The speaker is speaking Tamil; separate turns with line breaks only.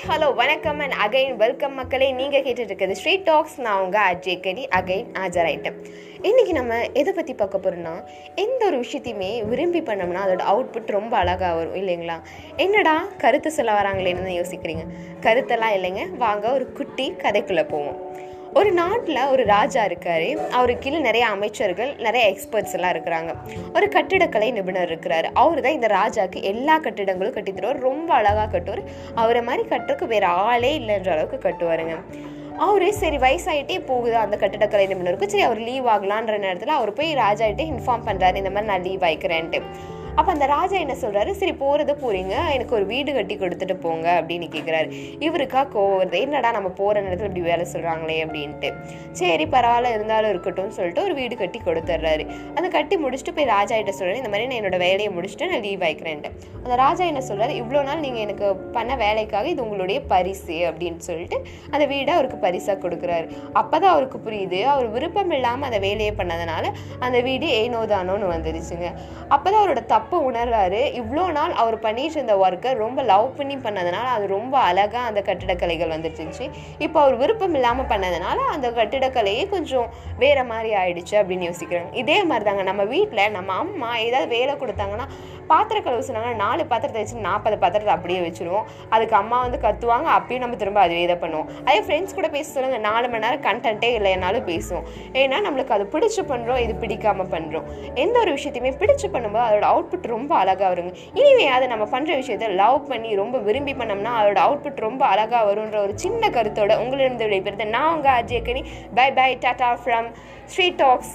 ஹலோ வணக்கம் அண்ட் அகைன் வெல்கம் மக்களே. நீங்கள் கேட்டுட்டு இருக்கிறது ஸ்ட்ரீட் டாக்ஸ் நான் உங்கள் அஜய் கரி அகைன் ஆஜராயிட்டேன். இன்றைக்கி நம்ம எதை பற்றி பார்க்க போகிறோம்னா எந்த ஒரு விஷயத்தையுமே விரும்பி பண்ணோம்னா அதோட அவுட்புட் ரொம்ப அழகாக வரும் இல்லைங்களா? என்னடா கருத்து சொல்ல வராங்களேன்னு யோசிக்கிறீங்க? கருத்தெல்லாம் இல்லைங்க. வாங்க ஒரு குட்டி கதைக்குள்ளே போவோம். ஒரு நாட்டில் ஒரு ராஜா இருக்காரு. அவருக்கு கீழே நிறைய அமைச்சர்கள் நிறைய எக்ஸ்பர்ட்ஸ் எல்லாம் இருக்கிறாங்க. ஒரு கட்டிடக்கலை நிபுணர் இருக்கிறாரு. அவர் தான் இந்த ராஜாக்கு எல்லா கட்டிடங்களும் கட்டி தருவார். ரொம்ப அழகாக கட்டுவார். அவரை மாதிரி கட்டுறதுக்கு வேற ஆளே இல்லைன்ற அளவுக்கு கட்டுவாருங்க. அவரு சரி வயசாயிட்டே போகுது அந்த கட்டிடக்கலை நிபுணருக்கு. சரி அவர் லீவ் ஆகலான்ற நேரத்தில் அவர் போய் ராஜாகிட்டே இன்ஃபார்ம் பண்ணுறாரு இந்த மாதிரி நான் லீவ் ஆகிக்கிறேன்ட்டு அப்போ அந்த ராஜா என்ன சொல்கிறாரு சரி போகிறது போகிறீங்க எனக்கு ஒரு வீடு கட்டி கொடுத்துட்டு போங்க அப்படின்னு கேட்குறாரு இவருக்கா கோவம் வருது என்னடா நம்ம போகிற நேரத்தில் இப்படி வேலை சொல்கிறாங்களே அப்படின்ட்டு. சரி பரவாயில்ல. இருந்தாலும் இருக்கட்டும்னு சொல்லிட்டு ஒரு வீடு கட்டி கொடுத்துட்றாரு. அந்த கட்டி முடிச்சுட்டு போய் ராஜா கிட்ட சொல்கிறாரு இந்த மாதிரி நான் என்னோட வேலையை முடிச்சுட்டு நான் லீவ் ஆகிக்கிறேன்ட்டு அந்த ராஜா என்ன சொல்கிறாரு இவ்வளோ நாள் நீங்கள் எனக்கு பண்ண வேலைக்காக இது உங்களுடைய பரிசு அப்படின்னு சொல்லிட்டு அந்த வீடை அவருக்கு பரிசாக கொடுக்குறாரு. அப்போ தான் அவருக்கு புரியுது. அவர் விருப்பம் இல்லாமல் அந்த வேலையை பண்ணதுனால அந்த வீடு ஏனோதானோன்னு வந்துருச்சுங்க. அப்போ தான் அவரோட தப்பு அப்போ உணர்றாரு. இவ்வளோ நாள் அவர் பண்ணிட்டு இருந்த ஒர்க்கை ரொம்ப லவ் பண்ணி பண்ணதுனால அது ரொம்ப அழகாக அந்த கட்டிடக்கலைகள் வந்துருச்சு இப்போ அவர் விருப்பம் இல்லாமல் பண்ணதுனால அந்த கட்டிடக்கலையே கொஞ்சம் வேற மாதிரி ஆயிடுச்சு அப்படின்னு யோசிக்கிறாங்க. இதே மாதிரி தாங்க நம்ம வீட்டில் நம்ம அம்மா ஏதாவது வேலை கொடுத்தாங்கன்னா பாத்திரம் கழுவு சொன்னாங்கன்னா நாலு பாத்திரத்தை வச்சு நாற்பது பாத்திரத்தை அப்படியே வச்சுருவோம். அதுக்கு அம்மா வந்து கத்துவாங்க. அப்பயும் நம்ம திரும்ப அதுவே இதை பண்ணுவோம். அதே ஃப்ரெண்ட்ஸ் கூட பேச சொல்லுங்க. நாலு மணி நேரம் கண்டென்ட்டே இல்லைனாலும் பேசுவோம். ஏன்னா நம்மளுக்கு அது பிடிச்சு பண்ணுறோம் இது பிடிக்காம பண்ணுறோம் எந்த ஒரு விஷயத்தையுமே பிடிச்சு பண்ணும்போது அதோட அவுட்புட் ரொம்ப அழகாக வருங்க. இனிமே அதை நம்ம பண்ணுற விஷயத்த லவ் பண்ணி ரொம்ப விரும்பி பண்ணோம்னா அதோட அவுட்புட் ரொம்ப அழகாக வரும்ன்ற ஒரு சின்ன கருத்தோட உங்களிடம் விடைபெறுது நான் உங்கள் Ajay bye bye tata from Street Talks